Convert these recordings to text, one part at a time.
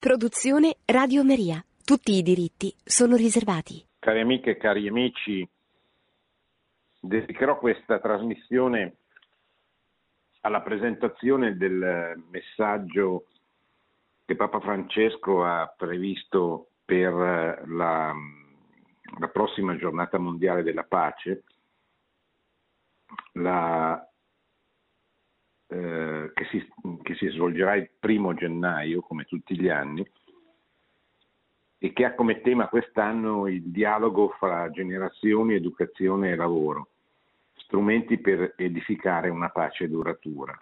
Produzione Radio Maria. Tutti i diritti sono riservati. Cari amiche e cari amici, dedicherò questa trasmissione alla presentazione del messaggio che Papa Francesco ha previsto per la, la prossima giornata mondiale della pace, la, eh, che, si, che si svolgerà il primo gennaio, come tutti gli anni, e che ha come tema quest'anno il dialogo fra generazioni, educazione e lavoro, strumenti per edificare una pace duratura.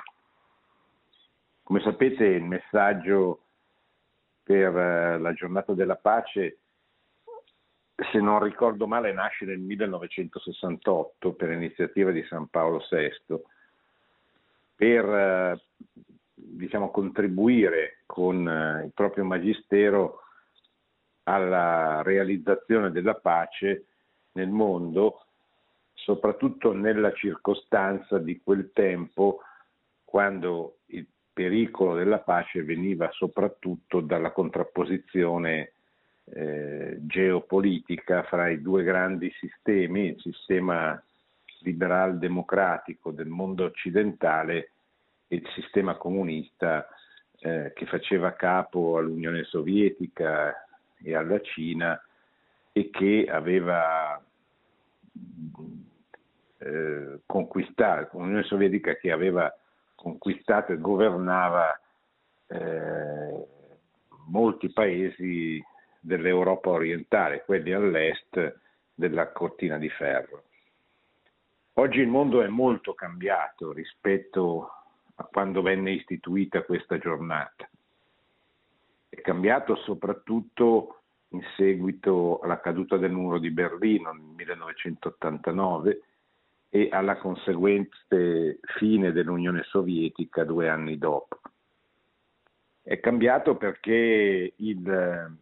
Come sapete il messaggio per eh, la giornata della pace, se non ricordo male, nasce nel 1968 per iniziativa di San Paolo VI per eh, diciamo, contribuire con eh, il proprio magistero alla realizzazione della pace nel mondo, soprattutto nella circostanza di quel tempo quando il pericolo della pace veniva soprattutto dalla contrapposizione eh, geopolitica fra i due grandi sistemi, il sistema liberal democratico del mondo occidentale e il sistema comunista eh, che faceva capo all'Unione Sovietica e alla Cina e che aveva eh, conquistato, l'Unione Sovietica che aveva conquistato e governava eh, molti paesi dell'Europa orientale, quelli all'est della cortina di ferro. Oggi il mondo è molto cambiato rispetto a quando venne istituita questa giornata. È cambiato soprattutto in seguito alla caduta del muro di Berlino nel 1989 e alla conseguente fine dell'Unione Sovietica due anni dopo. È cambiato perché il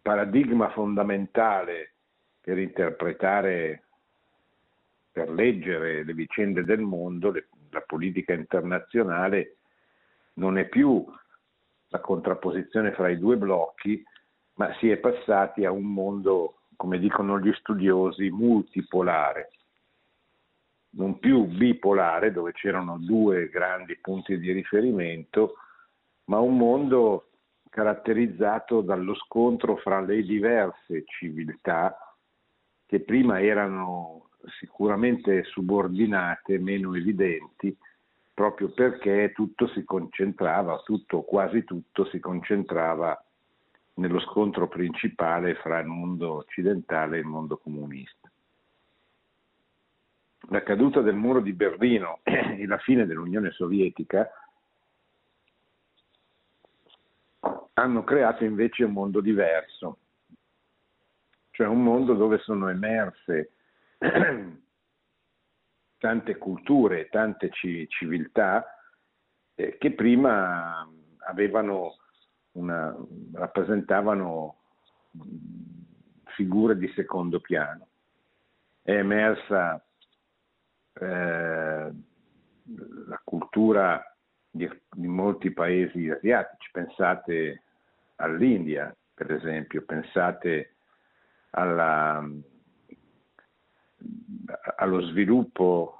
paradigma fondamentale per interpretare, per leggere le vicende del mondo, le, la politica internazionale, non è più la contrapposizione fra i due blocchi, ma si è passati a un mondo, come dicono gli studiosi, multipolare, non più bipolare, dove c'erano due grandi punti di riferimento, ma un mondo caratterizzato dallo scontro fra le diverse civiltà che prima erano sicuramente subordinate, meno evidenti, proprio perché tutto si concentrava, tutto, quasi tutto si concentrava nello scontro principale fra il mondo occidentale e il mondo comunista. La caduta del muro di Berlino e la fine dell'Unione Sovietica hanno creato invece un mondo diverso, cioè un mondo dove sono emerse tante culture, tante civiltà eh, che prima avevano una, rappresentavano figure di secondo piano. È emersa eh, la cultura di, di, molti paesi asiatici, pensate all'India per esempio, pensate alla, allo sviluppo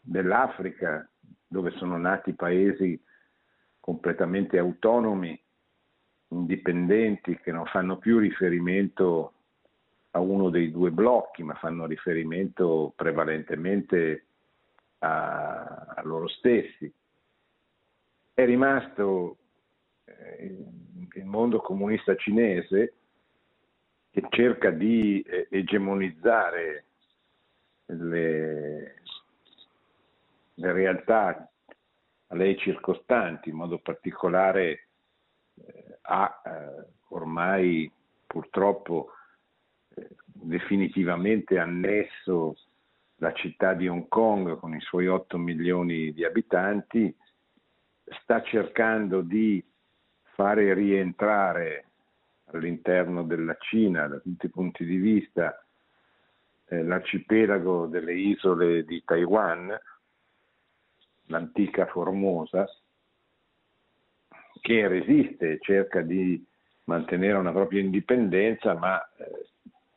dell'Africa, dove sono nati paesi completamente autonomi, indipendenti, che non fanno più riferimento a uno dei due blocchi, ma fanno riferimento prevalentemente a, a loro stessi. È rimasto eh, il mondo comunista cinese che cerca di eh, egemonizzare le, le, realtà a lei circostanti, in modo particolare eh, ha eh, ormai purtroppo eh, definitivamente annesso la città di Hong Kong con i suoi 8 milioni di abitanti, sta cercando di fare rientrare all'interno della Cina da tutti i punti di vista eh, l'arcipelago delle isole di Taiwan, l'antica Formosa, che resiste, cerca di mantenere una propria indipendenza, ma eh,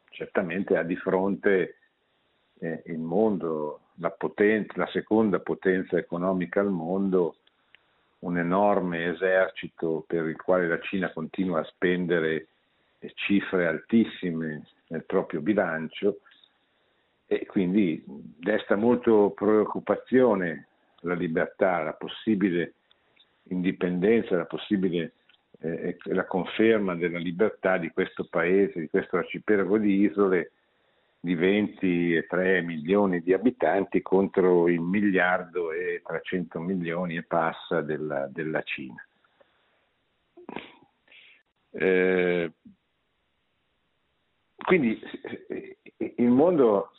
certamente ha di fronte eh, il mondo, la, potenza, la seconda potenza economica al mondo, un enorme esercito per il quale la Cina continua a spendere cifre altissime nel proprio bilancio. E quindi desta molto preoccupazione la libertà, la possibile indipendenza, la possibile eh, la conferma della libertà di questo paese, di questo arcipelago di isole di 23 milioni di abitanti contro il miliardo e 300 milioni e passa della, della Cina. Eh, quindi il mondo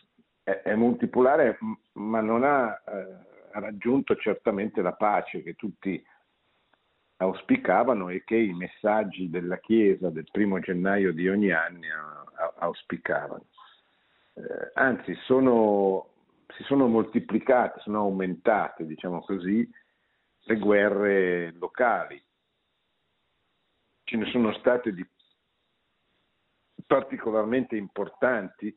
è, è multipolare ma non ha eh, raggiunto certamente la pace che tutti auspicavano e che i messaggi della Chiesa del primo gennaio di ogni anno auspicavano. Eh, anzi, sono, si sono moltiplicate, sono aumentate, diciamo così, le guerre locali. Ce ne sono state di particolarmente importanti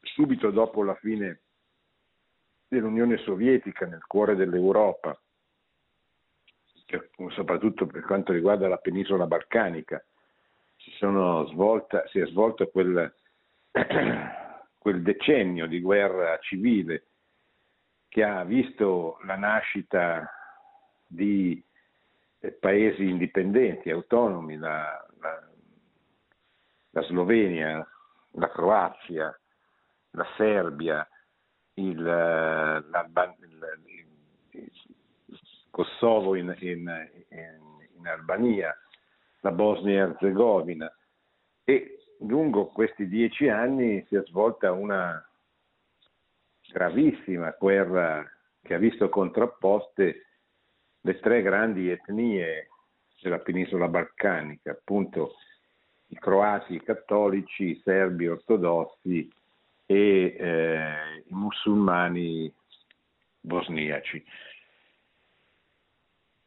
subito dopo la fine dell'Unione Sovietica nel cuore dell'Europa, soprattutto per quanto riguarda la penisola balcanica. Si, svolta, si è svolto quel, quel decennio di guerra civile che ha visto la nascita di eh, paesi indipendenti, autonomi, la, la, la Slovenia, la Croazia, la Serbia, il, il, il Kosovo in, in, in, in Albania, la Bosnia e Herzegovina e lungo questi dieci anni si è svolta una gravissima guerra che ha visto contrapposte le tre grandi etnie della penisola balcanica, appunto i croati cattolici, i serbi ortodossi e eh, i musulmani bosniaci.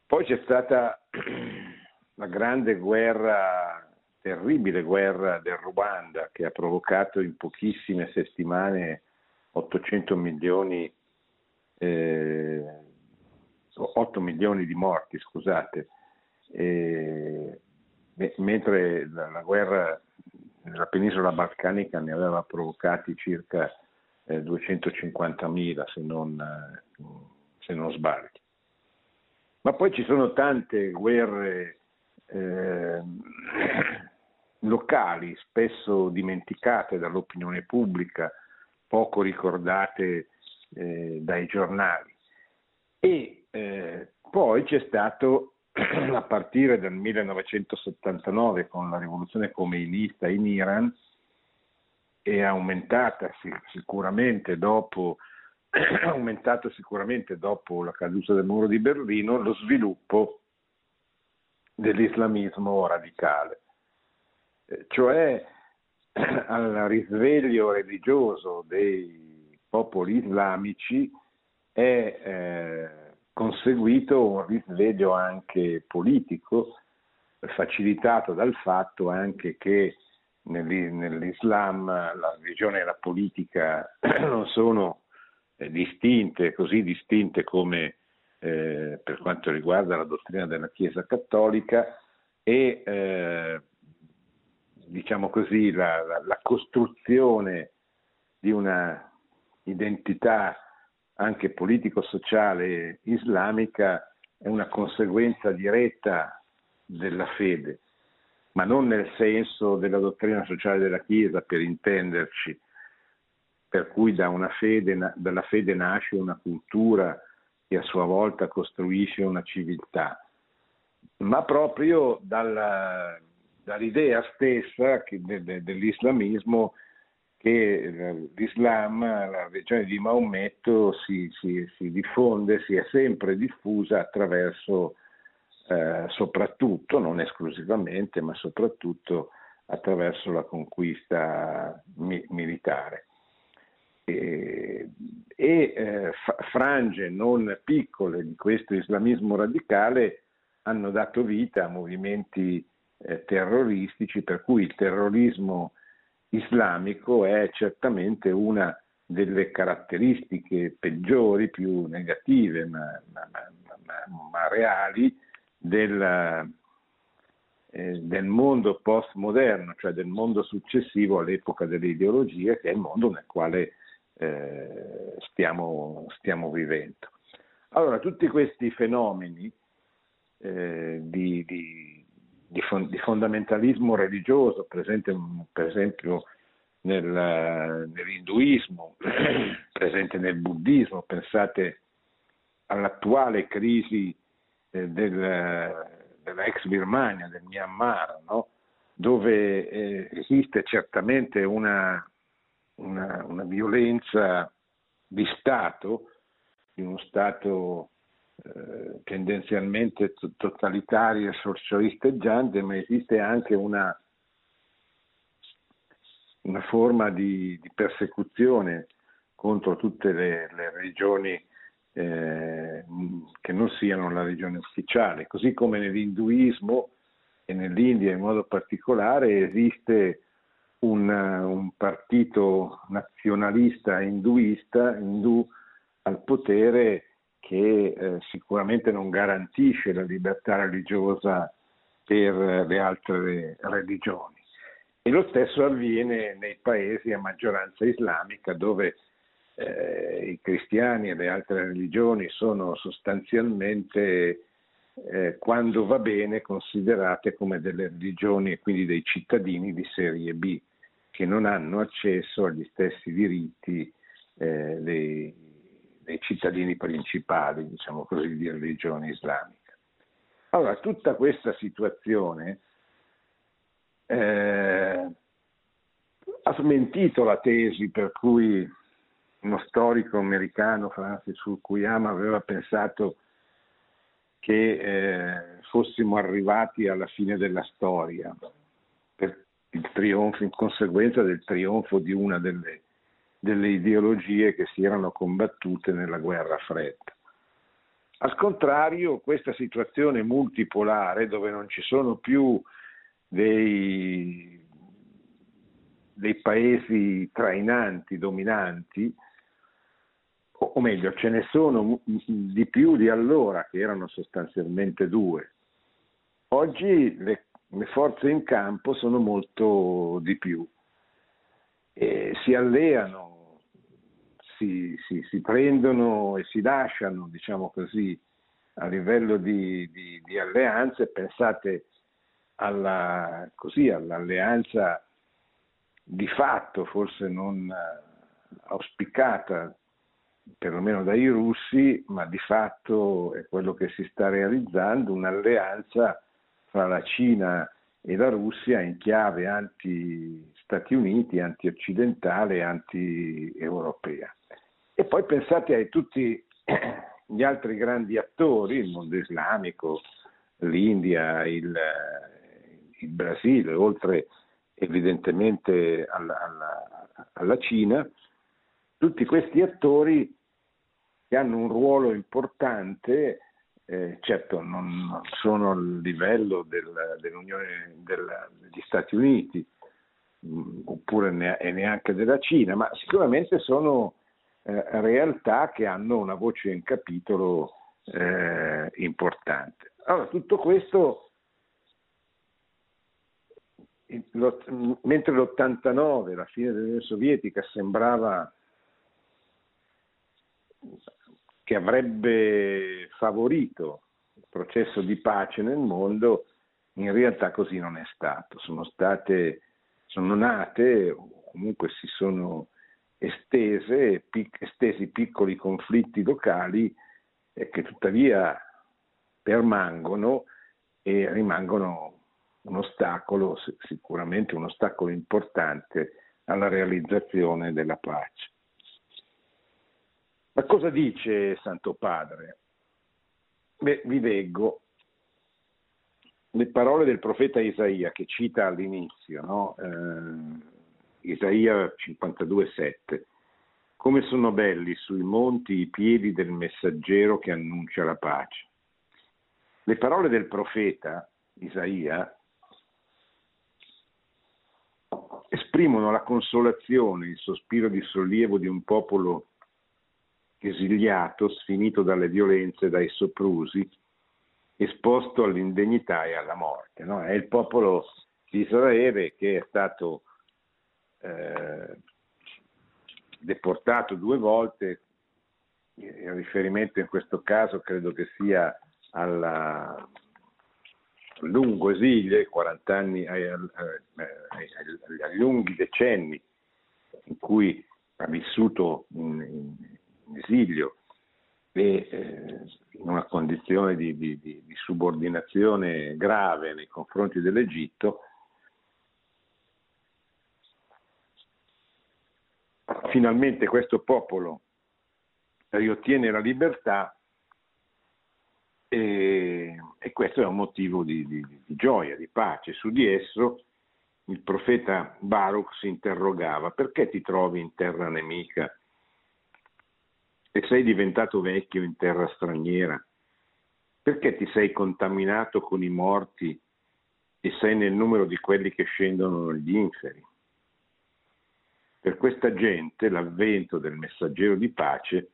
Poi c'è stata la grande guerra, terribile guerra del Ruanda che ha provocato in pochissime settimane 800 milioni, eh, 8 milioni di morti, scusate, eh, mentre la, la, guerra nella penisola balcanica ne aveva provocati circa eh, 250.000 se non, eh, se non sbaglio. Ma poi ci sono tante guerre eh, locali, spesso dimenticate dall'opinione pubblica, poco ricordate eh, dai giornali. E eh, poi c'è stato, a partire dal 1979, con la rivoluzione comeinista in Iran, è aumentata sicuramente dopo aumentato sicuramente dopo la caduta del muro di Berlino lo sviluppo dell'islamismo radicale, cioè al risveglio religioso dei popoli islamici è eh, conseguito un risveglio anche politico, facilitato dal fatto anche che nell'Islam la religione e la politica non sono eh, distinte, così distinte come eh, per quanto riguarda la dottrina della Chiesa cattolica e eh, diciamo così la, la, la, costruzione di una identità anche politico-sociale islamica è una conseguenza diretta della fede, ma non nel senso della dottrina sociale della Chiesa, per intenderci, per cui da fede, dalla fede nasce una cultura che a sua volta costruisce una civiltà, ma proprio dalla, dall'idea stessa che, de, dell'islamismo che l'Islam, la religione di Maometto, si, si, si, diffonde, si è sempre diffusa attraverso, eh, soprattutto, non esclusivamente, ma soprattutto attraverso la conquista mi, militare. E, e eh, frange non piccole di questo islamismo radicale hanno dato vita a movimenti eh, terroristici, per cui il terrorismo islamico è certamente una delle caratteristiche peggiori, più negative, ma, ma, ma, ma reali del, eh, del, mondo postmoderno, cioè del mondo successivo all'epoca delle ideologie, che è il mondo nel quale eh, stiamo, stiamo, vivendo. Allora, tutti questi fenomeni eh, di, di, di, di, fondamentalismo religioso, presente per esempio nel, nell'induismo, presente nel buddismo, pensate all'attuale crisi eh, del, della ex Birmania, del Myanmar, no? dove eh, esiste certamente una, una, una, violenza di Stato, di uno Stato eh, tendenzialmente totalitario e sorciolisteggiante, ma esiste anche una una forma di, di persecuzione contro tutte le, le religioni eh, che non siano la religione ufficiale, così come nell'induismo e nell'India in modo particolare esiste un, un partito nazionalista induista, indù, al potere che eh, sicuramente non garantisce la libertà religiosa per le altre religioni. E lo stesso avviene nei paesi a maggioranza islamica dove eh, i cristiani e le altre religioni sono sostanzialmente, eh, quando va bene, considerate come delle religioni e quindi dei cittadini di serie B, che non hanno accesso agli stessi diritti eh, dei, dei, cittadini principali, diciamo così, di religione islamica. Allora, tutta questa situazione eh, ha smentito la tesi per cui uno storico americano, Francis Fukuyama, aveva pensato che eh, fossimo arrivati alla fine della storia per il trionfo, in conseguenza del trionfo di una delle, delle ideologie che si erano combattute nella guerra fredda. Al contrario, questa situazione multipolare, dove non ci sono più dei, dei paesi trainanti, dominanti, o meglio, ce ne sono di più di allora, che erano sostanzialmente due. Oggi le, le forze in campo sono molto di più, e si alleano, si, si, si, prendono e si lasciano, diciamo così, a livello di, di, di alleanze. Pensate alla, così, all'alleanza di fatto, forse non eh, auspicata perlomeno dai russi, ma di fatto è quello che si sta realizzando, un'alleanza fra la Cina e la Russia in chiave anti-Stati Uniti, anti-occidentale e anti-europea. E poi pensate a tutti gli altri grandi attori, il mondo islamico, l'India, il, il Brasile, oltre evidentemente alla, alla, alla Cina, tutti questi attori che hanno un ruolo importante, eh, certo non, sono al livello del, dell'Unione del, degli Stati Uniti, mh, mm, oppure ne, neanche della Cina, ma sicuramente sono eh, realtà che hanno una voce in capitolo eh, importante. Allora, tutto questo mentre l'89, la fine dell'Unione Sovietica, sembrava che avrebbe favorito il processo di pace nel mondo, in realtà così non è stato. Sono state, sono nate, o comunque si sono estese, pic, estesi piccoli conflitti locali eh, che tuttavia permangono e rimangono un ostacolo, sicuramente un ostacolo importante alla realizzazione della pace. Ma cosa dice Santo Padre? Beh, vi leggo le parole del profeta Isaia che cita all'inizio, no? eh, Isaia 52,7. Come sono belli sui monti i piedi del messaggero che annuncia la pace Le parole del profeta Isaia esprimono la consolazione, il sospiro di sollievo di un popolo esiliato, sfinito dalle violenze, dai soprusi, esposto all'indegnità e alla morte. No? È il popolo di Israele che è stato eh, deportato due volte, il riferimento in questo caso credo che sia alla, lungo esilio, 40 anni, ai, ai, ai, ai, lunghi decenni in cui ha vissuto in, in esilio e eh, in una condizione di, di, di, di, subordinazione grave nei confronti dell'Egitto, finalmente questo popolo riottiene la libertà e, e questo è un motivo di, di, di, gioia, di pace. Su di esso il profeta Baruch si interrogava perché ti trovi in terra nemica e sei diventato vecchio in terra straniera? Perché ti sei contaminato con i morti e sei nel numero di quelli che scendono negli inferi? Per questa gente l'avvento del messaggero di pace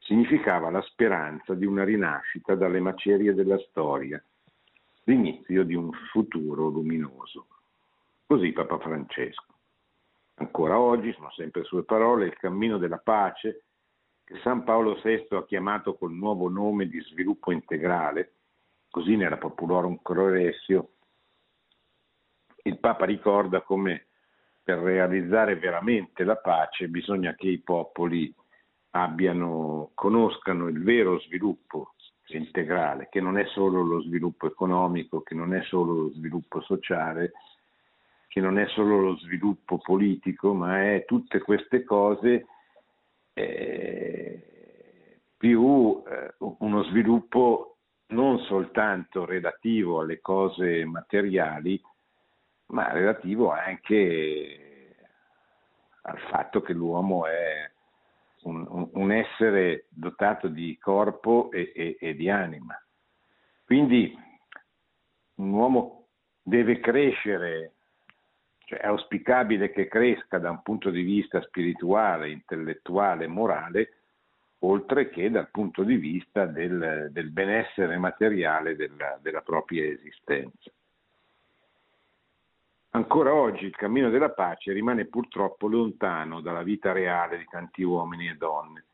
significava la speranza di una rinascita dalle macerie della storia, l'inizio di un futuro luminoso. Così Papa Francesco. Ancora oggi, sono sempre sue parole, il cammino della pace che San Paolo VI ha chiamato col nuovo nome di sviluppo integrale, così nella Populorum Progressio, il Papa ricorda come per realizzare veramente la pace bisogna che i popoli abbiano, conoscano il vero sviluppo integrale, che non è solo lo sviluppo economico, che non è solo lo sviluppo sociale, che non è solo lo sviluppo politico, ma è tutte queste cose eh, più eh, uno sviluppo non soltanto relativo alle cose materiali, ma relativo anche al fatto che l'uomo è un, un essere dotato di corpo e, e, e di anima. Quindi un uomo deve crescere, cioè è auspicabile che cresca da un punto di vista spirituale, intellettuale, morale, oltre che dal punto di vista del, del benessere materiale della, della propria esistenza. Ancora oggi il cammino della pace rimane purtroppo lontano dalla vita reale di tanti uomini e donne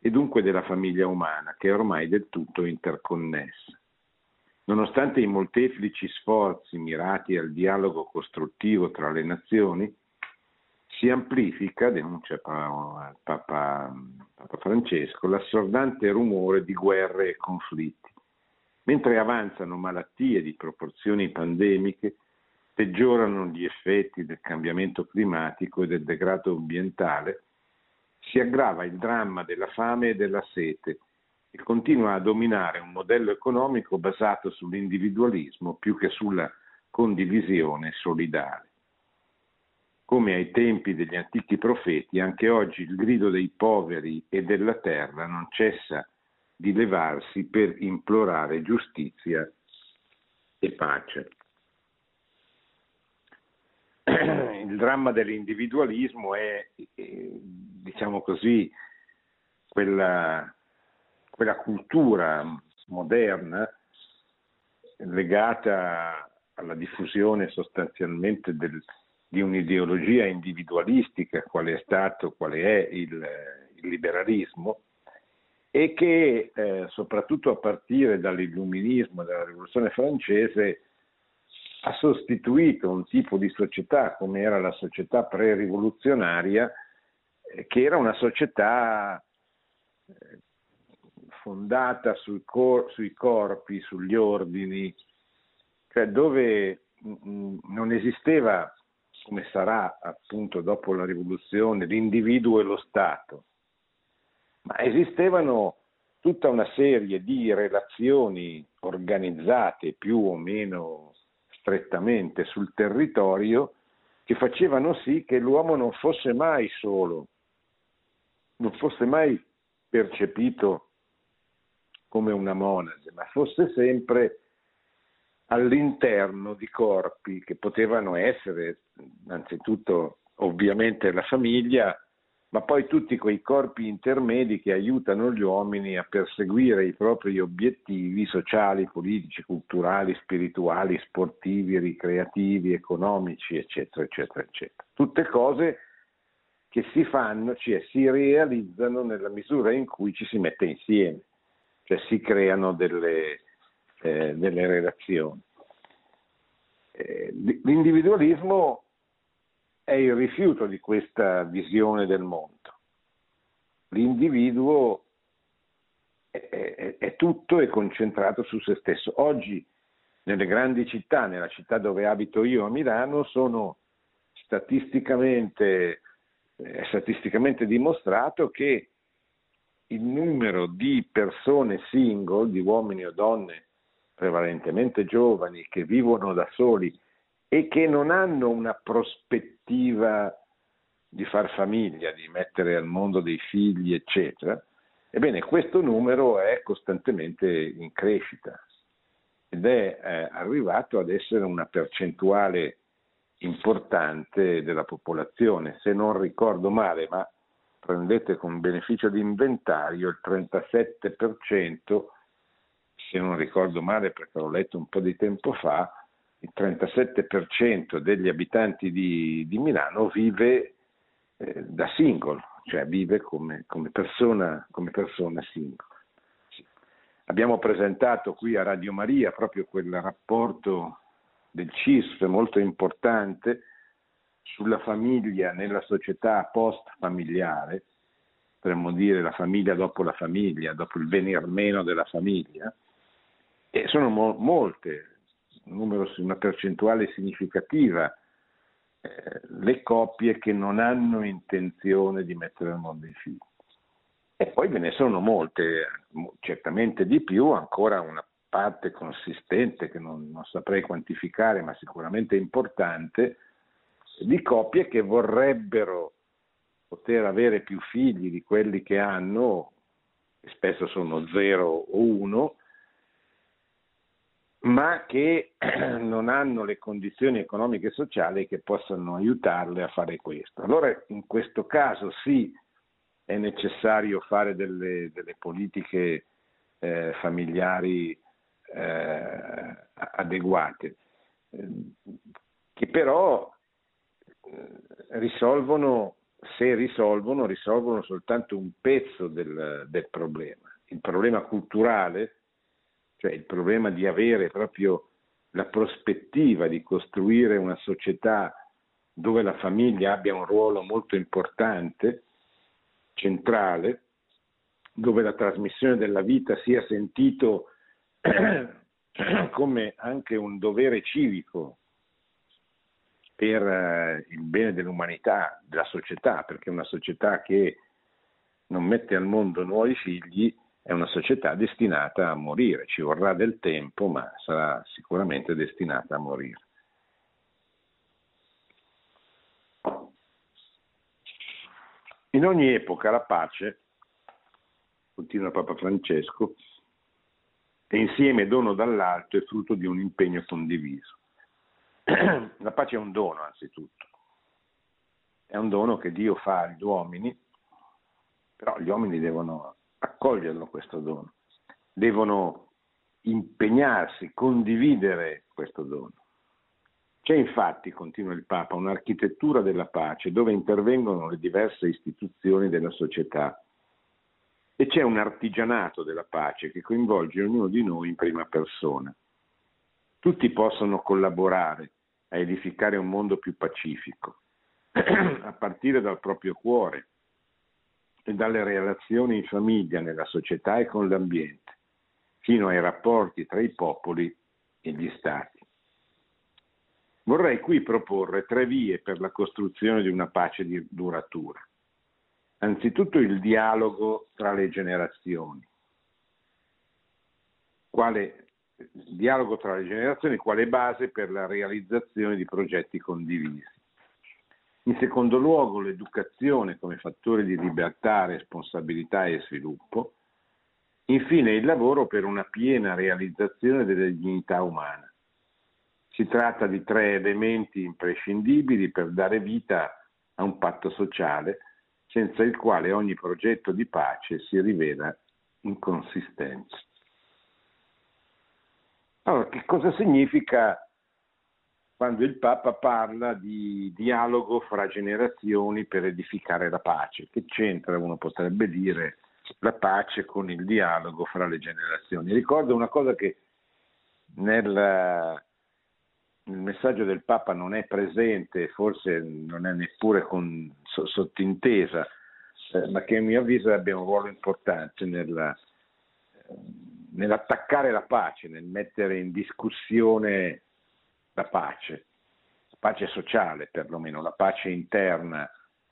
e dunque della famiglia umana che è ormai del tutto interconnessa. Nonostante i molteplici sforzi mirati al dialogo costruttivo tra le nazioni, si amplifica, denuncia Papa, Papa, Francesco, l'assordante rumore di guerre e conflitti, mentre avanzano malattie di proporzioni pandemiche peggiorano gli effetti del cambiamento climatico e del degrado ambientale, si aggrava il dramma della fame e della sete e continua a dominare un modello economico basato sull'individualismo più che sulla condivisione solidale. Come ai tempi degli antichi profeti, anche oggi il grido dei poveri e della terra non cessa di levarsi per implorare giustizia e pace. il dramma dell'individualismo è, diciamo così, quella, quella cultura moderna legata alla diffusione sostanzialmente del, di un'ideologia individualistica, quale è stato, quale è il, il liberalismo, e che eh, soprattutto a partire dall'illuminismo e dalla rivoluzione francese ha sostituito un tipo di società come era la società pre-rivoluzionaria, eh, che era una società eh, fondata sui, cor- sui corpi, sugli ordini, cioè dove mh, non esisteva, come sarà appunto dopo la rivoluzione, l'individuo e lo Stato, ma esistevano tutta una serie di relazioni organizzate più o meno strettamente sul territorio che facevano sì che l'uomo non fosse mai solo, non fosse mai percepito come una monade, ma fosse sempre all'interno di corpi che potevano essere innanzitutto ovviamente la famiglia, ma poi tutti quei corpi intermedi che aiutano gli uomini a perseguire i propri obiettivi sociali, politici, culturali, spirituali, sportivi, ricreativi, economici, eccetera, eccetera, eccetera. Tutte cose che si fanno, cioè si realizzano nella misura in cui ci si mette insieme, cioè si creano delle, eh, delle relazioni. Eh, l'individualismo è il rifiuto di questa visione del mondo. L'individuo è, è, è tutto e concentrato su se stesso. Oggi nelle grandi città, nella città dove abito io a Milano, sono statisticamente, è statisticamente dimostrato che il numero di persone single, di uomini o donne prevalentemente giovani che vivono da soli e che non hanno una prospettiva di far famiglia, di mettere al mondo dei figli, eccetera, ebbene questo numero è costantemente in crescita ed è eh, arrivato ad essere una percentuale importante della popolazione. Se non ricordo male, ma prendete con beneficio di inventario, il 37%, se non ricordo male perché l'ho letto un po' di tempo fa, il 37% degli abitanti di, di Milano vive eh, da single, cioè vive come, come, persona, come persona single. Sì. Abbiamo presentato qui a Radio Maria proprio quel rapporto del CISF molto importante sulla famiglia nella società post-familiare, potremmo dire la famiglia dopo la famiglia, dopo il venir meno della famiglia, e sono mo- molte numero, una percentuale significativa eh, le coppie che non hanno intenzione di mettere al mondo i figli. E poi ve ne sono molte, certamente di più, ancora una parte consistente che non, non saprei quantificare, ma sicuramente importante, di coppie che vorrebbero poter avere più figli di quelli che hanno, che spesso sono zero o uno, ma che non hanno le condizioni economiche e sociali che possano aiutarle a fare questo. Allora in questo caso sì è necessario fare delle, delle politiche eh, familiari eh, adeguate, eh, che però eh, risolvono, se risolvono, risolvono soltanto un pezzo del, del problema. Il problema culturale cioè il problema di avere proprio la prospettiva di costruire una società dove la famiglia abbia un ruolo molto importante, centrale, dove la trasmissione della vita sia sentito come anche un dovere civico per eh, il bene dell'umanità, della società, perché una società che non mette al mondo nuovi figli è una società destinata a morire, ci vorrà del tempo, ma sarà sicuramente destinata a morire. In ogni epoca la pace, continua Papa Francesco, è insieme dono dall'alto e frutto di un impegno condiviso. La pace è un dono anzitutto, è un dono che Dio fa agli uomini, però gli uomini devono accoglierlo questo dono, devono impegnarsi, condividere questo dono. C'è infatti, continua il Papa, un'architettura della pace dove intervengono le diverse istituzioni della società e c'è un artigianato della pace che coinvolge ognuno di noi in prima persona. Tutti possono collaborare a edificare un mondo più pacifico, a partire dal proprio cuore, e dalle relazioni in famiglia, nella società e con l'ambiente, fino ai rapporti tra i popoli e gli stati. Vorrei qui proporre tre vie per la costruzione di una pace duratura. Anzitutto il dialogo tra le generazioni. Quale dialogo tra le generazioni quale base per la realizzazione di progetti condivisi. In secondo luogo l'educazione come fattore di libertà, responsabilità e sviluppo. Infine il lavoro per una piena realizzazione della dignità umana, Si tratta di tre elementi imprescindibili per dare vita a un patto sociale senza il quale ogni progetto di pace si rivela inconsistente. Allora, che cosa significa quando il Papa parla di dialogo fra generazioni per edificare la pace? Che c'entra, uno potrebbe dire, la pace con il dialogo fra le generazioni? Ricordo una cosa che nel il messaggio del Papa non è presente, forse non è neppure con, sottintesa, eh, ma che a mio avviso abbia un ruolo importante nella, eh, nell'attaccare la pace, nel mettere in discussione la pace, la pace sociale perlomeno, la pace interna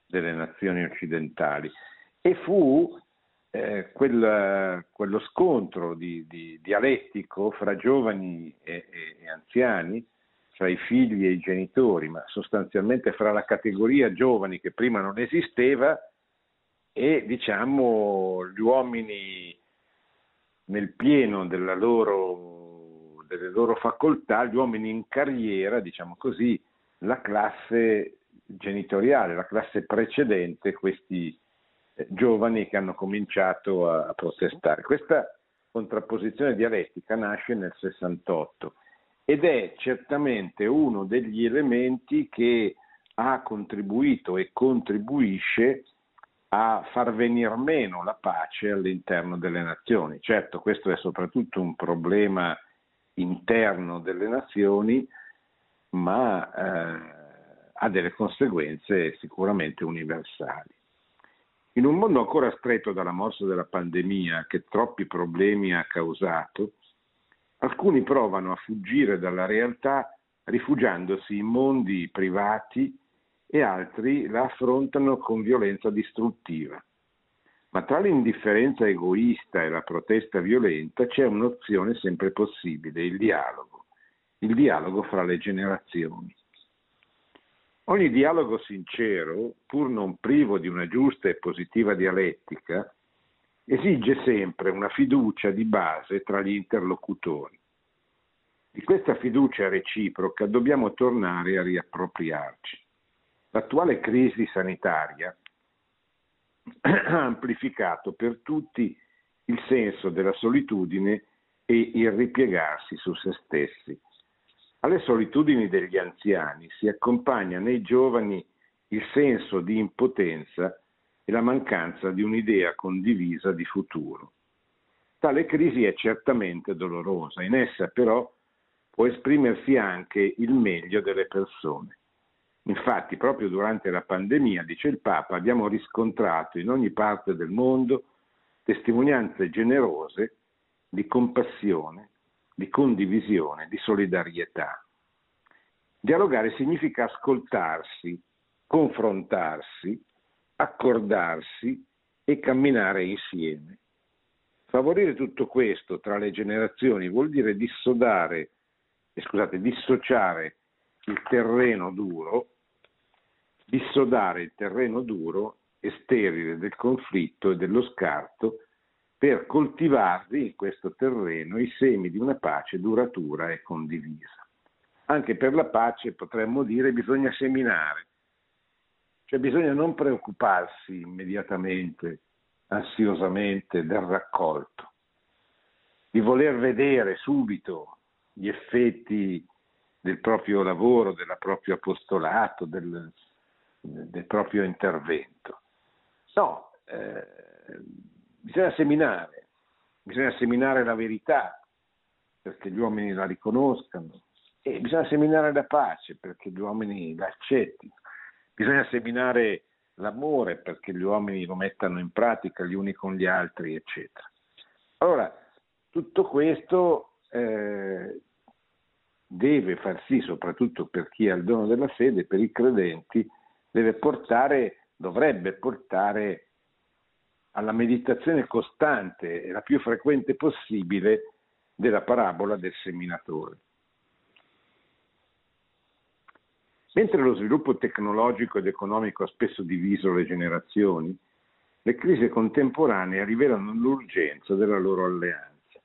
delle nazioni occidentali. E fu eh, quel, quello scontro di, di, dialettico fra giovani e, e, e anziani fra i figli e i genitori, ma sostanzialmente fra la categoria giovani che prima non esisteva e diciamo gli uomini nel pieno loro, delle loro facoltà, gli uomini in carriera, diciamo così, la classe genitoriale, la classe precedente, questi eh, giovani che hanno cominciato a, protestare. Questa contrapposizione dialettica nasce nel 68 ed è certamente uno degli elementi che ha contribuito e contribuisce a far venire meno la pace all'interno delle nazioni. Certo, questo è soprattutto un problema interno delle nazioni, ma eh, ha delle conseguenze sicuramente universali. In un mondo ancora stretto dalla morsa della pandemia, che troppi problemi ha causato, Alcuni provano a fuggire dalla realtà rifugiandosi in mondi privati e altri la affrontano con violenza distruttiva. Ma tra l'indifferenza egoista e la protesta violenta c'è un'opzione sempre possibile, il dialogo, il dialogo fra le generazioni. Ogni dialogo sincero, pur non privo di una giusta e positiva dialettica, esige sempre una fiducia di base tra gli interlocutori. Di questa fiducia reciproca dobbiamo tornare a riappropriarci. L'attuale crisi sanitaria ha amplificato per tutti il senso della solitudine e il ripiegarsi su se stessi. Alle solitudini degli anziani si accompagna nei giovani il senso di impotenza e la mancanza di un'idea condivisa di futuro. Tale crisi è certamente dolorosa, in essa però può esprimersi anche il meglio delle persone. Infatti, proprio durante la pandemia, dice il Papa, abbiamo riscontrato in ogni parte del mondo testimonianze generose di compassione, di condivisione, di solidarietà. Dialogare significa ascoltarsi, confrontarsi, accordarsi e camminare insieme. Favorire tutto questo tra le generazioni vuol dire dissodare, eh, scusate, dissociare il terreno duro, dissodare il terreno duro e sterile del conflitto e dello scarto per coltivarvi in questo terreno i semi di una pace duratura e condivisa. Anche per la pace potremmo dire bisogna seminare, cioè bisogna non preoccuparsi immediatamente, ansiosamente del raccolto, di voler vedere subito gli effetti del proprio lavoro, del proprio apostolato, del, del proprio intervento. No, eh, bisogna seminare, bisogna seminare la verità perché gli uomini la riconoscano e bisogna seminare la pace perché gli uomini la accettino. Bisogna seminare l'amore perché gli uomini lo mettano in pratica gli uni con gli altri, eccetera. Allora, tutto questo eh, deve far sì, soprattutto per chi ha il dono della fede, per i credenti, deve portare, dovrebbe portare alla meditazione costante e la più frequente possibile della parabola del seminatore. Mentre lo sviluppo tecnologico ed economico ha spesso diviso le generazioni, le crisi contemporanee rivelano l'urgenza della loro alleanza.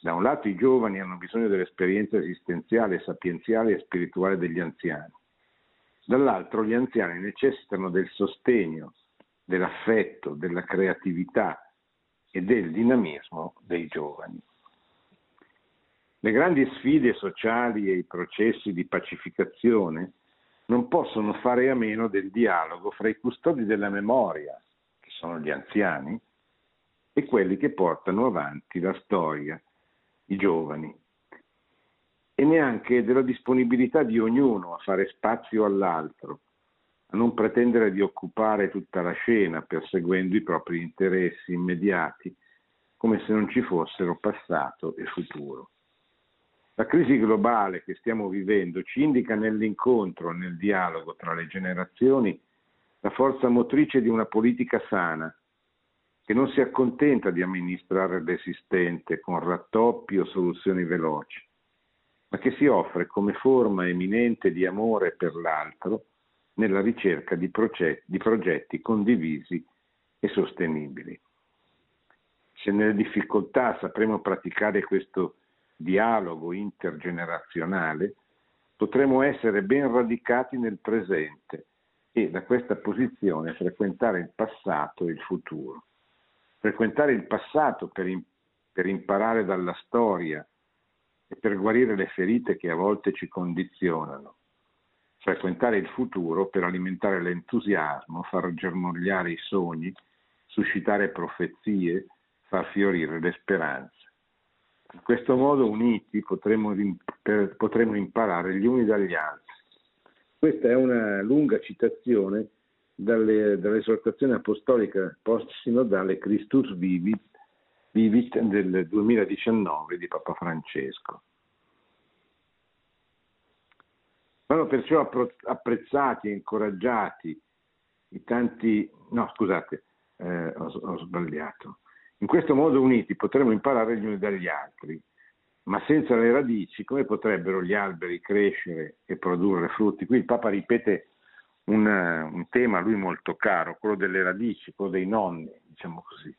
Da un lato i giovani hanno bisogno dell'esperienza esistenziale, sapienziale e spirituale degli anziani. Dall'altro gli anziani necessitano del sostegno, dell'affetto, della creatività e del dinamismo dei giovani. Le grandi sfide sociali e i processi di pacificazione non possono fare a meno del dialogo fra i custodi della memoria, che sono gli anziani, e quelli che portano avanti la storia, i giovani, e neanche della disponibilità di ognuno a fare spazio all'altro, a non pretendere di occupare tutta la scena perseguendo i propri interessi immediati, come se non ci fossero passato e futuro. La crisi globale che stiamo vivendo ci indica nell'incontro, nel dialogo tra le generazioni, la forza motrice di una politica sana, che non si accontenta di amministrare l'esistente con rattoppi o soluzioni veloci, ma che si offre come forma eminente di amore per l'altro nella ricerca di, progetti, di progetti condivisi e sostenibili. Se nelle difficoltà sapremo praticare questo dialogo intergenerazionale, potremo essere ben radicati nel presente e da questa posizione frequentare il passato e il futuro. Frequentare il passato per, per imparare dalla storia e per guarire le ferite che a volte ci condizionano. Frequentare il futuro per alimentare l'entusiasmo, far germogliare i sogni, suscitare profezie, far fiorire le speranze. In questo modo uniti potremo, potremo imparare gli uni dagli altri. Questa è una lunga citazione dalle, dall'esortazione apostolica post-sinodale Christus Vivit, Vivit del 2019 di Papa Francesco. Vanno perciò apprezzati e incoraggiati i tanti... No, scusate, eh, ho, ho sbagliato. In questo modo uniti potremo imparare gli uni dagli altri, ma senza le radici come potrebbero gli alberi crescere e produrre frutti? Qui il Papa ripete un, un tema a lui molto caro, quello delle radici, quello dei nonni, diciamo così,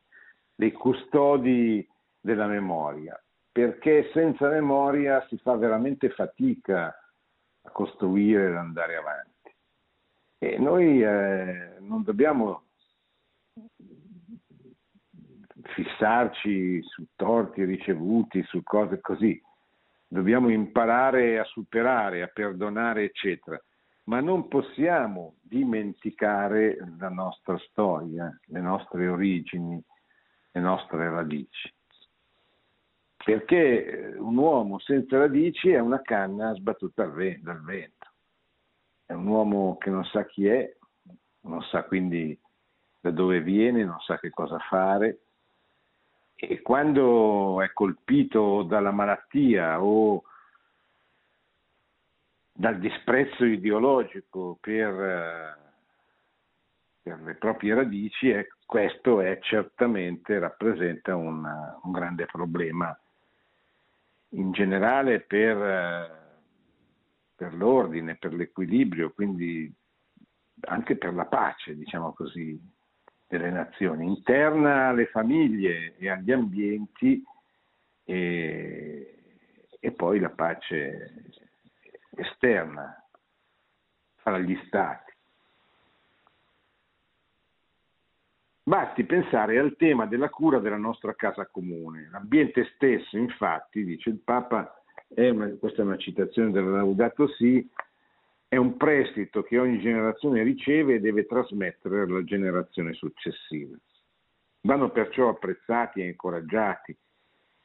dei custodi della memoria, perché senza memoria si fa veramente fatica a costruire ed andare avanti. E noi eh, non dobbiamo fissarci su torti ricevuti, su cose così. Dobbiamo imparare a superare, a perdonare, eccetera. Ma non possiamo dimenticare la nostra storia, le nostre origini, le nostre radici. Perché un uomo senza radici è una canna sbattuta dal vento. È un uomo che non sa chi è, non sa quindi da dove viene, non sa che cosa fare, e quando è colpito dalla malattia o dal disprezzo ideologico per, per le proprie radici, è, questo è certamente rappresenta un, un, grande problema in generale per, per l'ordine, per l'equilibrio, quindi anche per la pace, diciamo così, delle nazioni, interna alle famiglie e agli ambienti e, e poi la pace esterna fra gli stati. Basti pensare al tema della cura della nostra casa comune. L'ambiente stesso, infatti, dice il Papa, è una, questa è una citazione del Laudato Si, è un prestito che ogni generazione riceve e deve trasmettere alla generazione successiva. Vanno perciò apprezzati e incoraggiati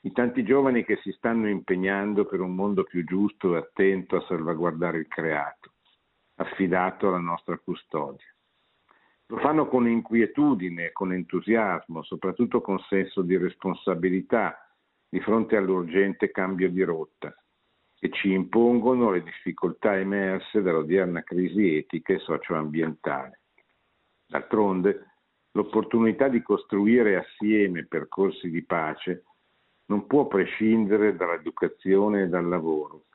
i tanti giovani che si stanno impegnando per un mondo più giusto e attento a salvaguardare il creato, affidato alla nostra custodia. Lo fanno con inquietudine, con entusiasmo, soprattutto con senso di responsabilità di fronte all'urgente cambio di rotta che ci impongono le difficoltà emerse dall'odierna crisi etica e socioambientale. D'altronde, l'opportunità di costruire assieme percorsi di pace non può prescindere dall'educazione e dal lavoro,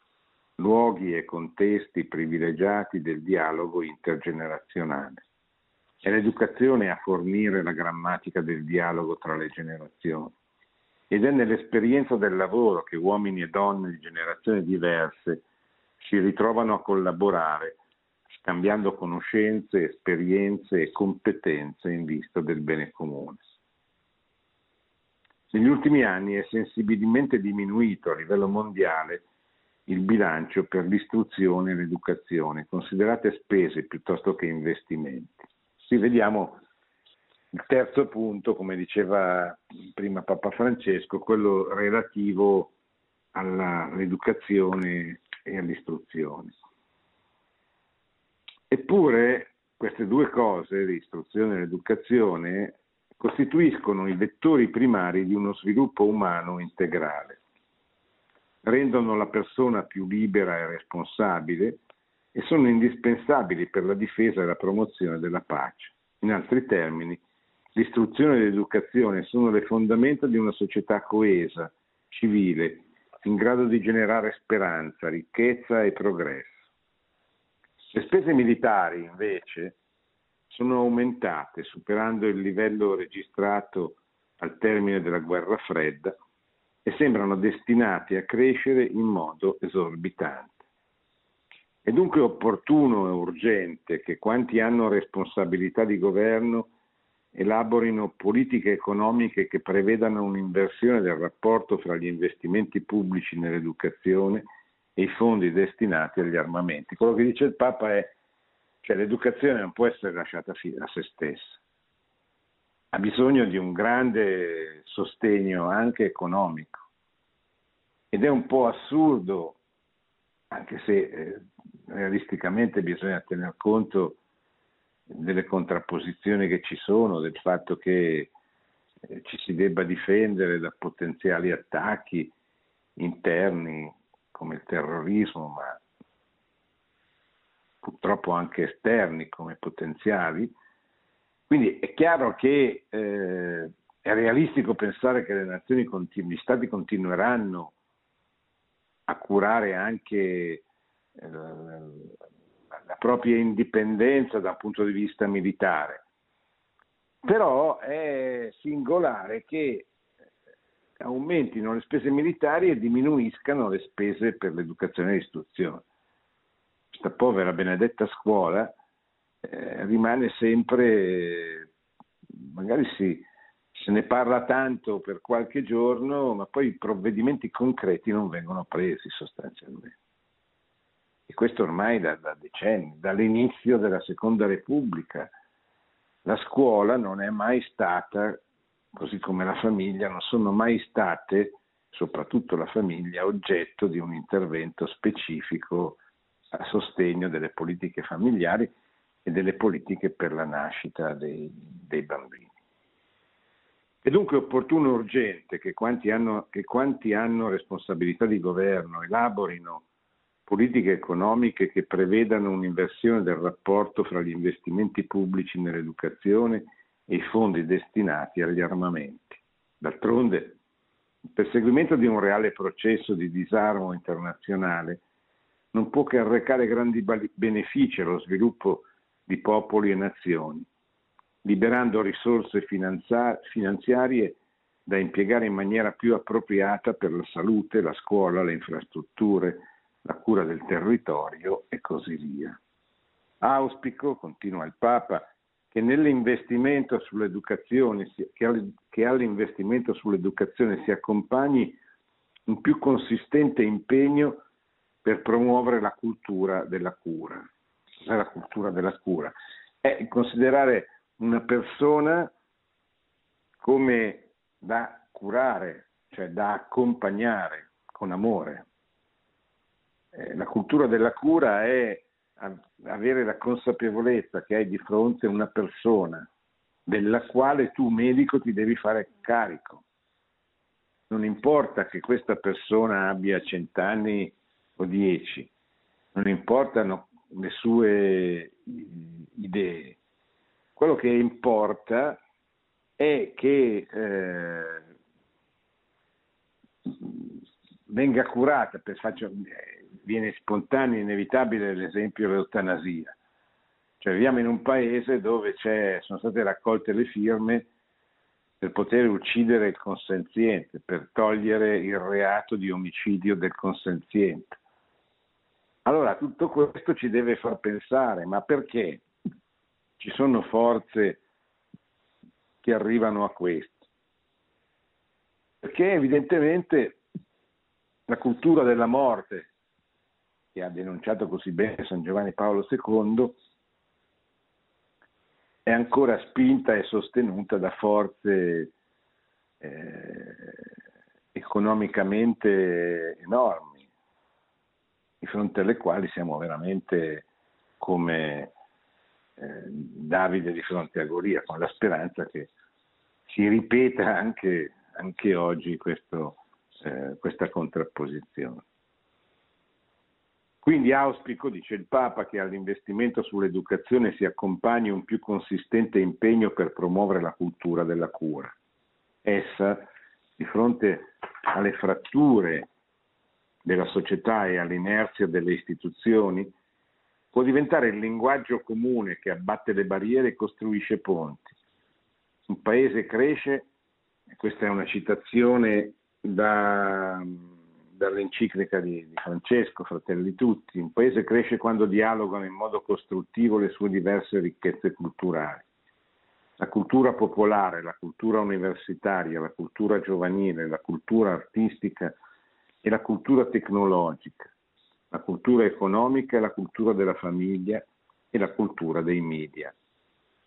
luoghi e contesti privilegiati del dialogo intergenerazionale. È l'educazione a fornire la grammatica del dialogo tra le generazioni. ed è nell'esperienza del lavoro che uomini e donne di generazioni diverse si ritrovano a collaborare, scambiando conoscenze, esperienze e competenze in vista del bene comune. Negli ultimi anni è sensibilmente diminuito a livello mondiale il bilancio per l'istruzione e l'educazione, considerate spese piuttosto che investimenti. Vediamo il terzo punto, come diceva prima Papa Francesco, quello relativo all'educazione e all'istruzione. Eppure queste due cose, l'istruzione e l'educazione, costituiscono i vettori primari di uno sviluppo umano integrale rendono la persona più libera e responsabile e sono indispensabili per la difesa e la promozione della pace. In altri termini, l'istruzione e l'educazione sono le fondamenta di una società coesa, civile, in grado di generare speranza, ricchezza e progresso. Le spese militari, invece, sono aumentate, superando il livello registrato al termine della guerra fredda, e sembrano destinati a crescere in modo esorbitante. È dunque opportuno e urgente che quanti hanno responsabilità di governo elaborino politiche economiche che prevedano un'inversione del rapporto fra gli investimenti pubblici nell'educazione e i fondi destinati agli armamenti. Quello che dice il Papa è che cioè, l'educazione non può essere lasciata a se stessa ha bisogno di un grande sostegno anche economico ed è un po' assurdo, anche se eh, realisticamente bisogna tener conto delle contrapposizioni che ci sono, del fatto che eh, ci si debba difendere da potenziali attacchi interni come il terrorismo, ma purtroppo anche esterni come potenziali, quindi è chiaro che eh, è realistico pensare che le nazioni, continu- gli stati continueranno a curare anche la propria indipendenza dal punto di vista militare. Però è singolare che aumentino le spese militari e diminuiscano le spese per l'educazione e l'istruzione. Questa povera benedetta scuola eh, rimane sempre, magari si, se ne parla tanto per qualche giorno, ma poi i provvedimenti concreti non vengono presi sostanzialmente. E questo ormai da, da decenni, dall'inizio della Seconda Repubblica. La scuola non è mai stata, così come la famiglia, non sono mai state, soprattutto la famiglia, oggetto di un intervento specifico a sostegno delle politiche familiari e delle politiche per la nascita dei, dei bambini. È dunque opportuno e urgente che quanti, hanno, che quanti hanno responsabilità di governo elaborino politiche economiche che prevedano un'inversione del rapporto fra gli investimenti pubblici nell'educazione e i fondi destinati agli armamenti. D'altronde, il perseguimento di un reale processo di disarmo internazionale non può che arrecare grandi benefici allo sviluppo di popoli e nazioni, liberando risorse finanziarie da impiegare in maniera più appropriata per la salute, la scuola, le infrastrutture, la cura del territorio e così via. Auspico, continua il Papa, che nell'investimento sull'educazione, che all'investimento sull'educazione si accompagni un più consistente impegno per promuovere la cultura della cura. Cos'è la cultura della cura? È considerare una persona come da curare, cioè da accompagnare con amore. Eh, la cultura della cura è avere la consapevolezza che hai di fronte una persona della quale tu medico ti devi fare carico. Non importa che questa persona abbia cent'anni o dieci, non importano le sue idee, quello che importa è che eh, venga curata, per faccio, viene spontaneo, inevitabile l'esempio dell'eutanasia. Cioè viviamo in un paese dove sono state raccolte le firme per poter uccidere il consenziente, per togliere il reato di omicidio del consenziente. Allora tutto questo ci deve far pensare, ma perché ci sono forze che arrivano a questo? Perché evidentemente la cultura della morte, che ha denunciato così bene San Giovanni Paolo II, è ancora spinta e sostenuta da forze eh, economicamente enormi, di fronte alle quali siamo veramente come eh, Davide di fronte a Goria, con la speranza che si ripeta anche, anche oggi questo, eh, questa contrapposizione. Quindi auspico, dice il Papa, che all'investimento sull'educazione si accompagni un più consistente impegno per promuovere la cultura della cura. Essa, di fronte alle fratture della società e all'inerzia delle istituzioni, può diventare il linguaggio comune che abbatte le barriere e costruisce ponti. Un paese cresce, questa è una citazione da dall'enciclica di, di, Francesco, Fratelli Tutti, un paese cresce quando dialogano in modo costruttivo le sue diverse ricchezze culturali. La cultura popolare, la cultura universitaria, la cultura giovanile, la cultura artistica e la cultura tecnologica, la cultura economica e la cultura della famiglia e la cultura dei media.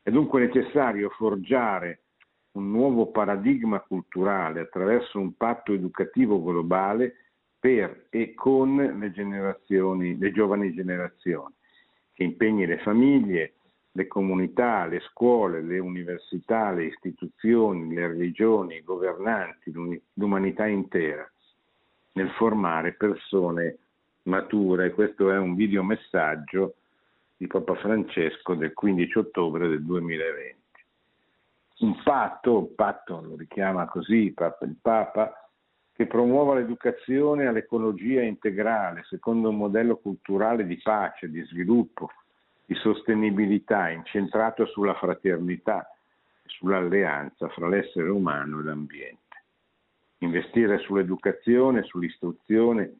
È dunque necessario forgiare un nuovo paradigma culturale attraverso un patto educativo globale per e con le, generazioni, le giovani generazioni, che impegni le famiglie, le comunità, le scuole, le università, le istituzioni, le religioni, i governanti, l'umanità intera nel formare persone mature. Questo è un videomessaggio di Papa Francesco del 15 ottobre del 2020. Un patto, patto lo richiama così il Papa, che promuova l'educazione all'ecologia integrale secondo un modello culturale di pace, di sviluppo, di sostenibilità incentrato sulla fraternità e sull'alleanza fra l'essere umano e l'ambiente. Investire sull'educazione, sull'istruzione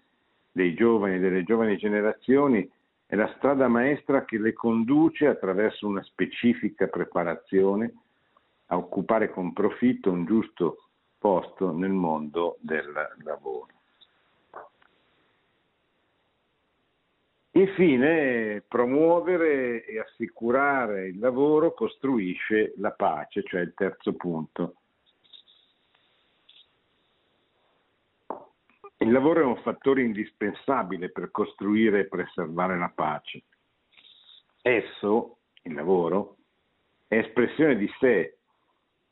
dei giovani e delle giovani generazioni è la strada maestra che le conduce attraverso una specifica preparazione a occupare con profitto un giusto posto nel mondo del lavoro. Infine, promuovere e assicurare il lavoro costruisce la pace, cioè il terzo punto. Il lavoro è un fattore indispensabile per costruire e preservare la pace. Esso, il lavoro, è espressione di sé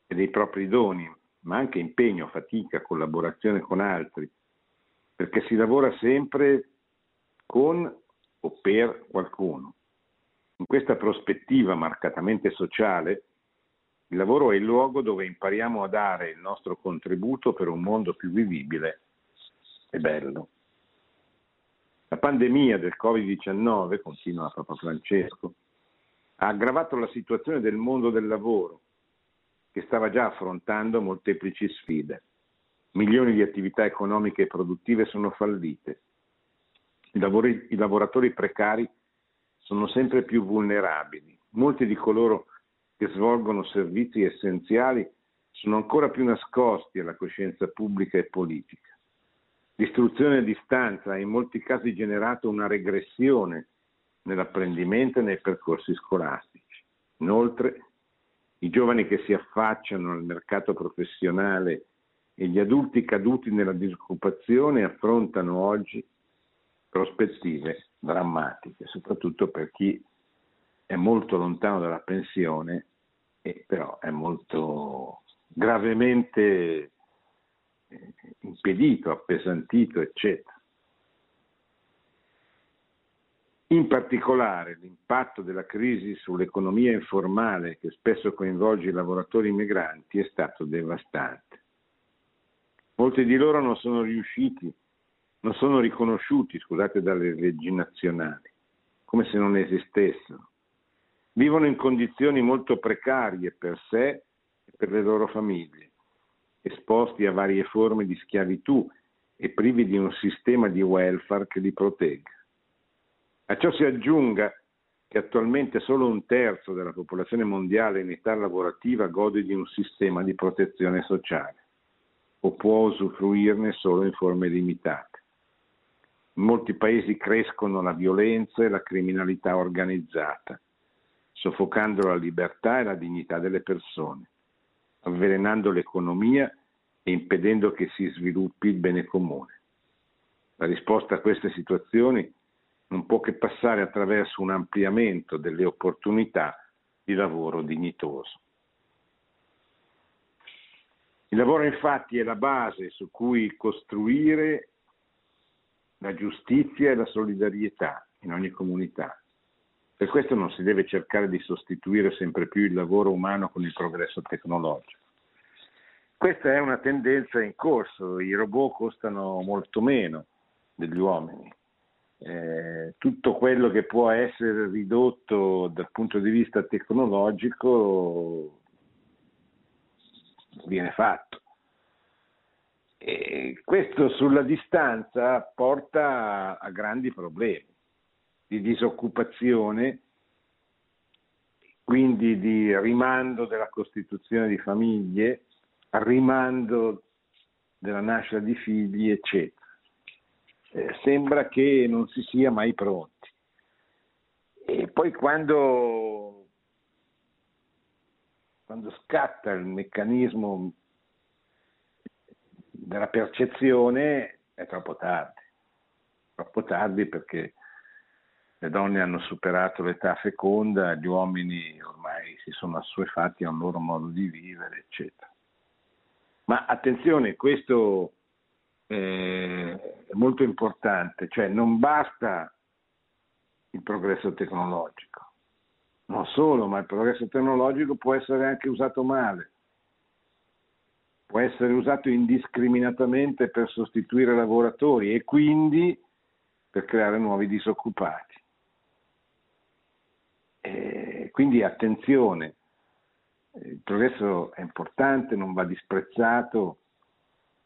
e dei propri doni, ma anche impegno, fatica, collaborazione con altri, perché si lavora sempre con o per qualcuno. In questa prospettiva marcatamente sociale, il lavoro è il luogo dove impariamo a dare il nostro contributo per un mondo più vivibile e bello. La pandemia del Covid-19, continua Papa Francesco, ha aggravato la situazione del mondo del lavoro che stava già affrontando molteplici sfide. Milioni di attività economiche e produttive sono fallite. I, lavori, I, lavoratori precari sono sempre più vulnerabili. Molti di coloro che svolgono servizi essenziali sono ancora più nascosti alla coscienza pubblica e politica. L'istruzione a distanza ha in molti casi generato una regressione nell'apprendimento e nei percorsi scolastici. Inoltre, i giovani che si affacciano al mercato professionale e gli adulti caduti nella disoccupazione affrontano oggi prospettive drammatiche, soprattutto per chi è molto lontano dalla pensione e però è molto gravemente eh, impedito, appesantito, eccetera. In particolare l'impatto della crisi sull'economia informale che spesso coinvolge i lavoratori migranti è stato devastante. Molti di loro non sono riusciti, non sono riconosciuti, scusate, dalle leggi nazionali, come se non esistessero. Vivono in condizioni molto precarie per sé e per le loro famiglie. esposti a varie forme di schiavitù e privi di un sistema di welfare che li protegga. A ciò si aggiunga che attualmente solo un terzo della popolazione mondiale in età lavorativa gode di un sistema di protezione sociale o può usufruirne solo in forme limitate. In molti paesi crescono la violenza e la criminalità organizzata, soffocando la libertà e la dignità delle persone, avvelenando l'economia e impedendo che si sviluppi il bene comune. La risposta a queste situazioni non può che passare attraverso un ampliamento delle opportunità di lavoro dignitoso. Il lavoro infatti è la base su cui costruire la giustizia e la solidarietà in ogni comunità. Per questo non si deve cercare di sostituire sempre più il lavoro umano con il progresso tecnologico. Questa è una tendenza in corso, i robot costano molto meno degli uomini. Eh, tutto quello che può essere ridotto dal punto di vista tecnologico viene fatto. E questo sulla distanza porta a grandi problemi di disoccupazione, quindi di rimando della costituzione di famiglie, rimando della nascita di figli, eccetera. Eh, sembra che non si sia mai pronti. E poi quando, quando scatta il meccanismo della percezione è troppo tardi, troppo tardi perché le donne hanno superato l'età feconda, gli uomini ormai si sono assuefatti a un loro modo di vivere, eccetera. Ma attenzione, questo eh, molto importante, cioè non basta il progresso tecnologico, non solo, ma il progresso tecnologico può essere anche usato male, può essere usato indiscriminatamente per sostituire lavoratori e quindi per creare nuovi disoccupati. E quindi attenzione, il progresso è importante, non va disprezzato,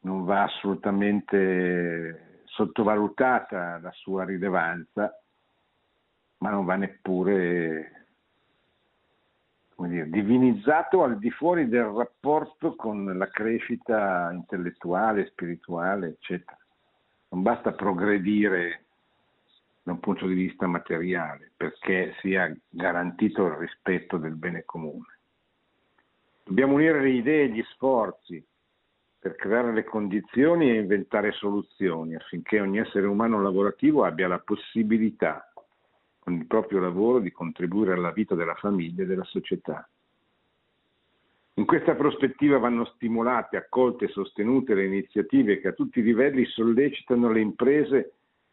non va assolutamente sottovalutata la sua rilevanza, ma non va neppure dire, divinizzato al di fuori del rapporto con la crescita intellettuale, spirituale, eccetera. Non basta progredire da un punto di vista materiale perché sia garantito il rispetto del bene comune. Dobbiamo unire le idee e gli sforzi per creare le condizioni e inventare soluzioni affinché ogni essere umano lavorativo abbia la possibilità, con il proprio lavoro, di contribuire alla vita della famiglia e della società. In questa prospettiva vanno stimolate, accolte e sostenute le iniziative che a tutti i livelli sollecitano le imprese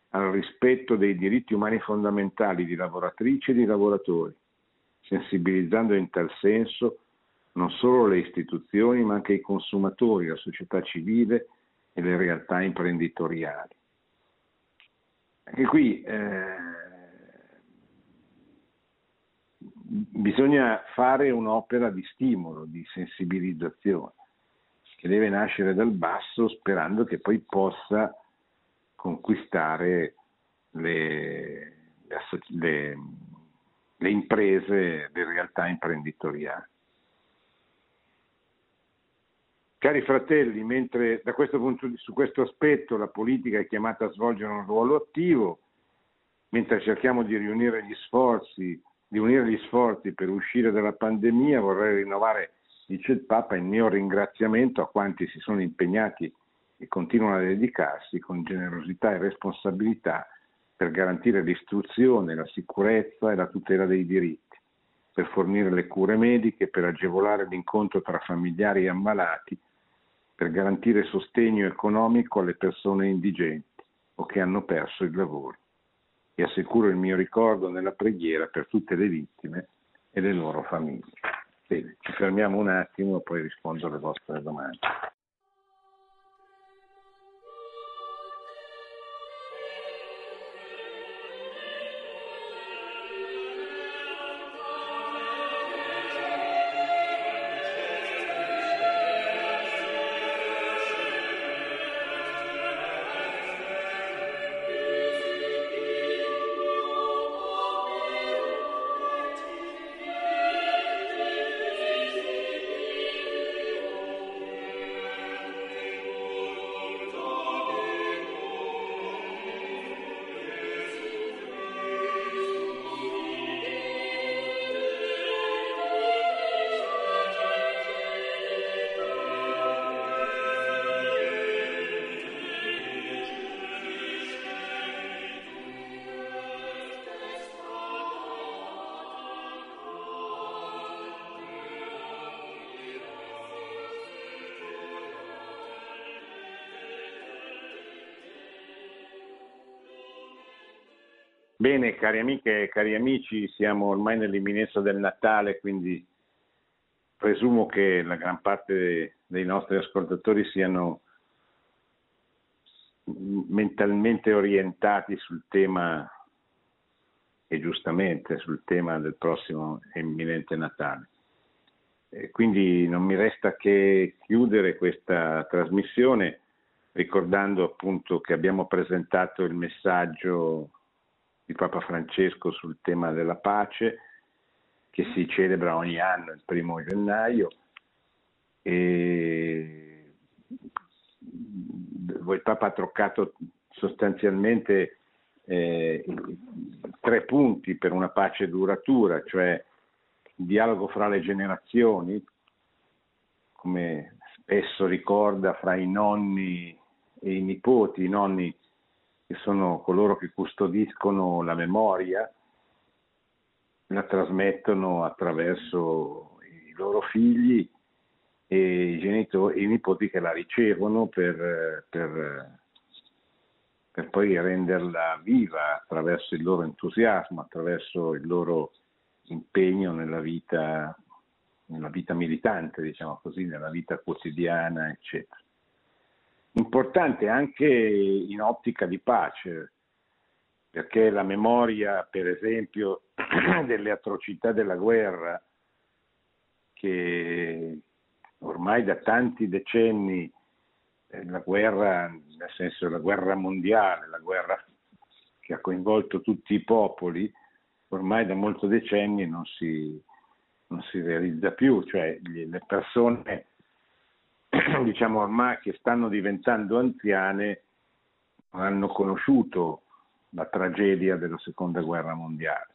al rispetto dei diritti umani fondamentali di lavoratrici e di lavoratori, sensibilizzando in tal senso non solo le istituzioni ma anche i consumatori, la società civile e le realtà imprenditoriali. Anche qui eh, bisogna fare un'opera di stimolo, di sensibilizzazione, che deve nascere dal basso sperando che poi possa conquistare le, le, le imprese, le realtà imprenditoriali. Cari fratelli, mentre da questo punto, su questo aspetto la politica è chiamata a svolgere un ruolo attivo, mentre cerchiamo di riunire gli sforzi, di unire gli sforzi per uscire dalla pandemia, vorrei rinnovare, dice il Papa, il mio ringraziamento a quanti si sono impegnati e continuano a dedicarsi con generosità e responsabilità per garantire l'istruzione, la sicurezza e la tutela dei diritti, per fornire le cure mediche, per agevolare l'incontro tra familiari e ammalati per garantire sostegno economico alle persone indigenti o che hanno perso il lavoro e assicuro il mio ricordo nella preghiera per tutte le vittime e le loro famiglie. Bene, ci fermiamo un attimo e poi rispondo alle vostre domande. Bene, cari amiche e cari amici, siamo ormai nell'imminenza del Natale, quindi presumo che la gran parte dei nostri ascoltatori siano mentalmente orientati sul tema, e giustamente sul tema del prossimo imminente Natale. E quindi non mi resta che chiudere questa trasmissione ricordando appunto che abbiamo presentato il messaggio di Papa Francesco sul tema della pace che si celebra ogni anno il primo gennaio. E il Papa ha toccato sostanzialmente eh, tre punti per una pace duratura, cioè il dialogo fra le generazioni, come spesso ricorda fra i nonni e i nipoti, i nonni che sono coloro che custodiscono la memoria, la trasmettono attraverso i loro figli e i, genitori, i nipoti che la ricevono per, per, per poi renderla viva attraverso il loro entusiasmo, attraverso il loro impegno nella vita, nella vita militante, diciamo così, nella vita quotidiana, eccetera importante anche in ottica di pace, perché la memoria, per esempio, delle atrocità della guerra, che ormai da tanti decenni, eh, la guerra, nel senso la guerra mondiale, la guerra che ha coinvolto tutti i popoli, ormai da molti decenni non si, non si realizza più, cioè le persone diciamo ormai che stanno diventando anziane hanno conosciuto la tragedia della seconda guerra mondiale.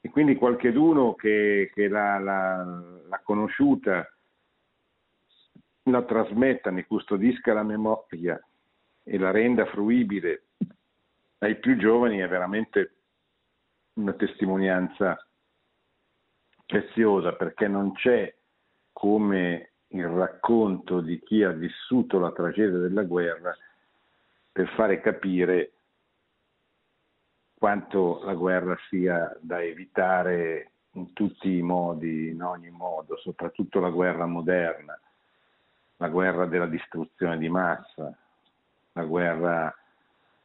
E quindi qualcheduno che, che l'ha, l'ha, l'ha conosciuta la trasmetta, ne custodisca la memoria e la renda fruibile ai più giovani è veramente una testimonianza preziosa perché non c'è come il racconto di chi ha vissuto la tragedia della guerra per fare capire quanto la guerra sia da evitare in tutti i modi, in ogni modo, soprattutto la guerra moderna, la guerra della distruzione di massa, la guerra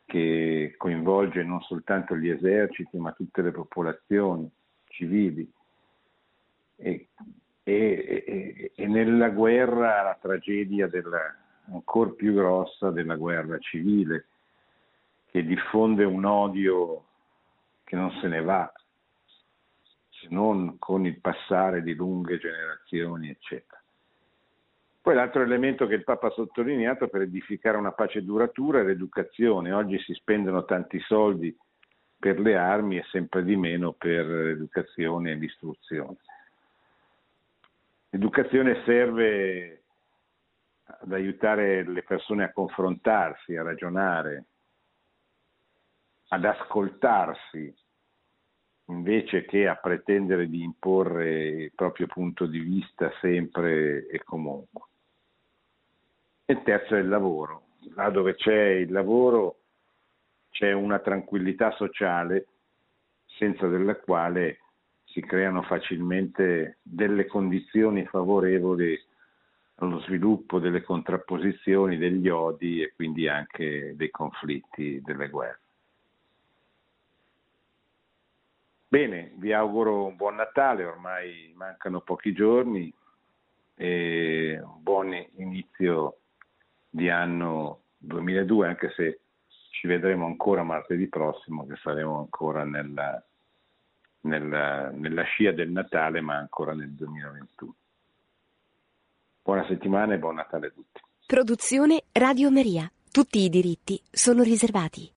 che coinvolge non soltanto gli eserciti ma tutte le popolazioni civili. E e, e, nella guerra la tragedia della, ancora più grossa della guerra civile, che diffonde un odio che non se ne va, se non con il passare di lunghe generazioni, eccetera. Poi l'altro elemento che il Papa ha sottolineato per edificare una pace duratura è l'educazione. Oggi si spendono tanti soldi per le armi e sempre di meno per l'educazione e l'istruzione. L'educazione serve ad aiutare le persone a confrontarsi, a ragionare, ad ascoltarsi, invece che a pretendere di imporre il proprio punto di vista sempre e comunque. E il terzo è il lavoro. Là dove c'è il lavoro c'è una tranquillità sociale senza della quale si creano facilmente delle condizioni favorevoli allo sviluppo delle contrapposizioni, degli odi e quindi anche dei conflitti, delle guerre. Bene, vi auguro un buon Natale, ormai mancano pochi giorni e un buon inizio di anno 2002, anche se ci vedremo ancora martedì prossimo, che saremo ancora nella nella, nella scia del Natale, ma ancora nel 2021. Buona settimana e buon Natale a tutti. Produzione Radio Maria. Tutti i diritti sono riservati.